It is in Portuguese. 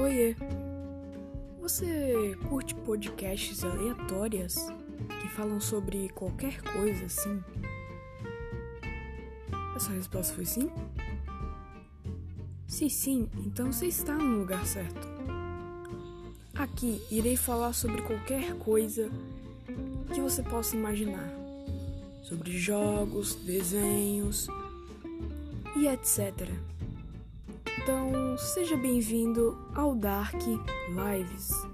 Oiê! Você curte podcasts aleatórias que falam sobre qualquer coisa assim? A sua resposta foi sim? Se sim, então você está no lugar certo. Aqui irei falar sobre qualquer coisa que você possa imaginar. Sobre jogos, desenhos e etc. Então, então, seja bem-vindo ao Dark Lives.